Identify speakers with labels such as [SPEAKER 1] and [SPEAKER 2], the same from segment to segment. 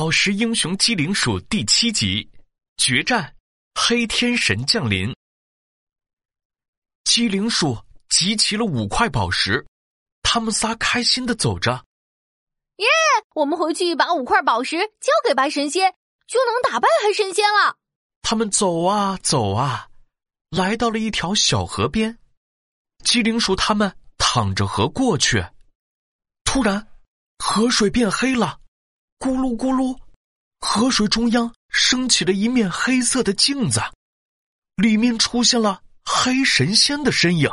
[SPEAKER 1] 宝石英雄机灵鼠第七集决战，黑天神降临。机灵鼠集齐了五块宝石，他们仨开心的走着。
[SPEAKER 2] 耶！我们回去把五块宝石交给白神仙，就能打败黑神仙了。
[SPEAKER 1] 他们走啊走啊，来到了一条小河边。机灵鼠他们淌着河过去，突然河水变黑了。咕噜咕噜，河水中央升起了一面黑色的镜子，里面出现了黑神仙的身影。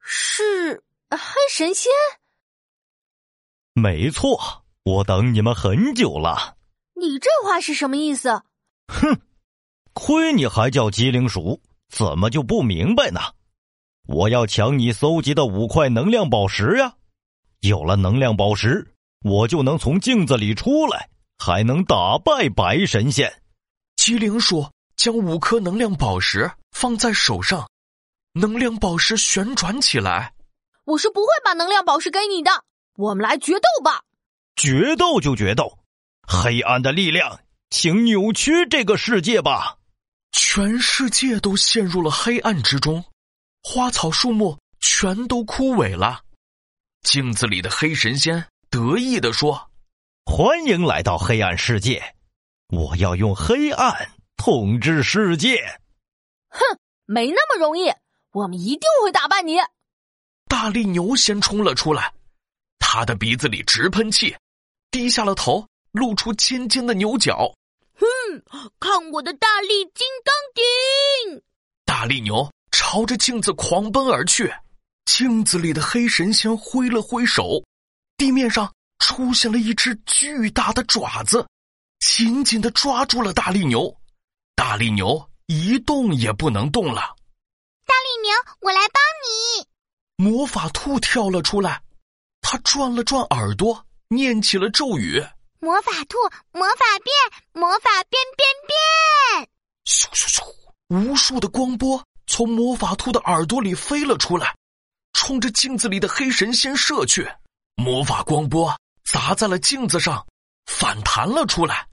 [SPEAKER 2] 是黑神仙？
[SPEAKER 3] 没错，我等你们很久了。
[SPEAKER 2] 你这话是什么意思？
[SPEAKER 3] 哼，亏你还叫机灵鼠，怎么就不明白呢？我要抢你搜集的五块能量宝石呀！有了能量宝石。我就能从镜子里出来，还能打败白神仙。
[SPEAKER 1] 机灵鼠将五颗能量宝石放在手上，能量宝石旋转起来。
[SPEAKER 2] 我是不会把能量宝石给你的。我们来决斗吧！
[SPEAKER 3] 决斗就决斗，黑暗的力量，请扭曲这个世界吧！
[SPEAKER 1] 全世界都陷入了黑暗之中，花草树木全都枯萎了。镜子里的黑神仙。得意的说：“
[SPEAKER 3] 欢迎来到黑暗世界，我要用黑暗统治世界。”
[SPEAKER 2] 哼，没那么容易，我们一定会打败你。
[SPEAKER 1] 大力牛先冲了出来，他的鼻子里直喷气，低下了头，露出尖尖的牛角。
[SPEAKER 2] 哼，看我的大力金刚顶！
[SPEAKER 1] 大力牛朝着镜子狂奔而去，镜子里的黑神仙挥了挥手。地面上出现了一只巨大的爪子，紧紧的抓住了大力牛。大力牛一动也不能动了。
[SPEAKER 4] 大力牛，我来帮你。
[SPEAKER 1] 魔法兔跳了出来，它转了转耳朵，念起了咒语：“
[SPEAKER 4] 魔法兔，魔法变，魔法变变变。”
[SPEAKER 1] 咻咻咻！无数的光波从魔法兔的耳朵里飞了出来，冲着镜子里的黑神仙射去。魔法光波砸在了镜子上，反弹了出来，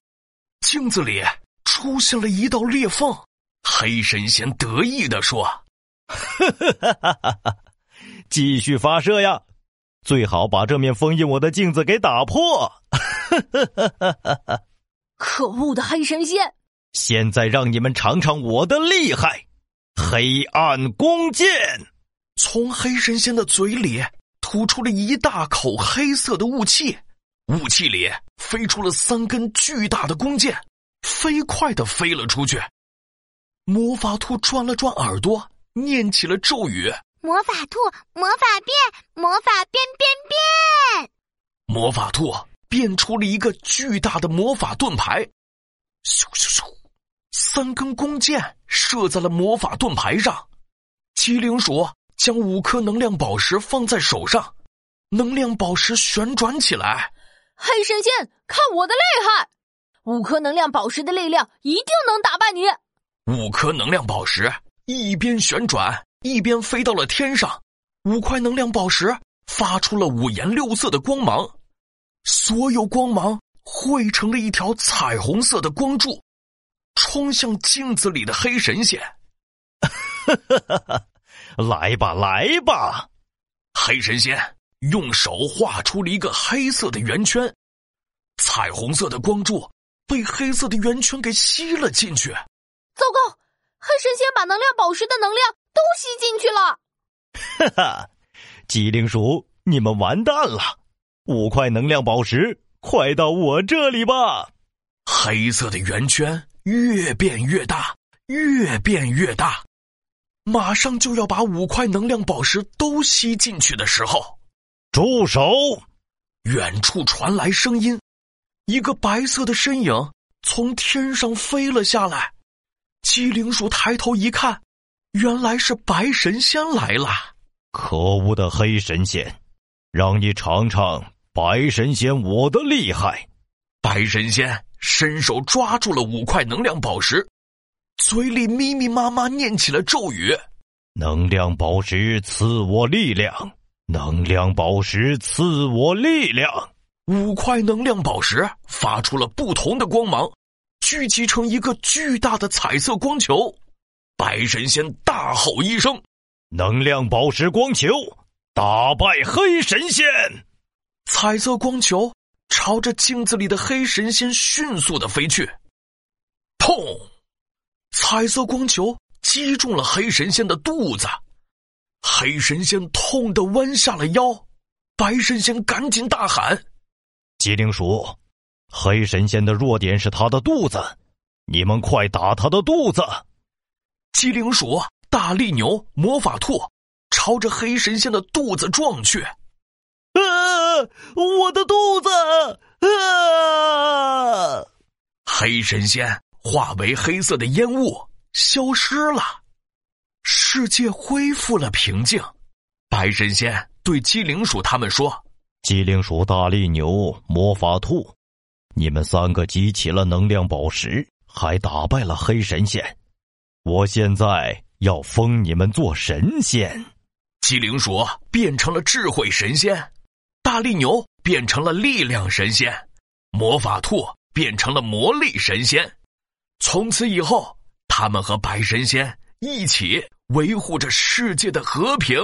[SPEAKER 1] 镜子里出现了一道裂缝。黑神仙得意的说：“
[SPEAKER 3] 继续发射呀，最好把这面封印我的镜子给打破。”
[SPEAKER 2] 可恶的黑神仙！
[SPEAKER 3] 现在让你们尝尝我的厉害——黑暗弓箭！
[SPEAKER 1] 从黑神仙的嘴里。吐出了一大口黑色的雾气，雾气里飞出了三根巨大的弓箭，飞快的飞了出去。魔法兔转了转耳朵，念起了咒语：“
[SPEAKER 4] 魔法兔，魔法变，魔法变变变。”
[SPEAKER 1] 魔法兔变出了一个巨大的魔法盾牌，咻咻咻，三根弓箭射在了魔法盾牌上。机灵鼠。将五颗能量宝石放在手上，能量宝石旋转起来。
[SPEAKER 2] 黑神仙，看我的厉害！五颗能量宝石的力量一定能打败你。
[SPEAKER 1] 五颗能量宝石一边旋转一边飞到了天上，五块能量宝石发出了五颜六色的光芒，所有光芒汇成了一条彩虹色的光柱，冲向镜子里的黑神仙。
[SPEAKER 3] 哈哈哈哈！来吧，来吧！
[SPEAKER 1] 黑神仙用手画出了一个黑色的圆圈，彩虹色的光柱被黑色的圆圈给吸了进去。
[SPEAKER 2] 糟糕！黑神仙把能量宝石的能量都吸进去了。
[SPEAKER 3] 哈哈，机灵鼠，你们完蛋了！五块能量宝石，快到我这里吧！
[SPEAKER 1] 黑色的圆圈越变越大，越变越大。马上就要把五块能量宝石都吸进去的时候，
[SPEAKER 3] 住手！
[SPEAKER 1] 远处传来声音，一个白色的身影从天上飞了下来。机灵鼠抬头一看，原来是白神仙来了。
[SPEAKER 3] 可恶的黑神仙，让你尝尝白神仙我的厉害！
[SPEAKER 1] 白神仙伸手抓住了五块能量宝石。嘴里密密麻麻念起了咒语：“
[SPEAKER 3] 能量宝石赐我力量，能量宝石赐我力量。”
[SPEAKER 1] 五块能量宝石发出了不同的光芒，聚集成一个巨大的彩色光球。白神仙大吼一声：“
[SPEAKER 3] 能量宝石光球，打败黑神仙！”
[SPEAKER 1] 彩色光球朝着镜子里的黑神仙迅速的飞去，砰！彩色光球击中了黑神仙的肚子，黑神仙痛得弯下了腰。白神仙赶紧大喊：“
[SPEAKER 3] 机灵鼠，黑神仙的弱点是他的肚子，你们快打他的肚子！”
[SPEAKER 1] 机灵鼠、大力牛、魔法兔朝着黑神仙的肚子撞去。
[SPEAKER 3] 啊！我的肚子！啊！
[SPEAKER 1] 黑神仙化为黑色的烟雾消失了，世界恢复了平静。白神仙对机灵鼠他们说：“
[SPEAKER 3] 机灵鼠、大力牛、魔法兔，你们三个集齐了能量宝石，还打败了黑神仙。我现在要封你们做神仙。”
[SPEAKER 1] 机灵鼠变成了智慧神仙。大力牛变成了力量神仙，魔法兔变成了魔力神仙。从此以后，他们和白神仙一起维护着世界的和平。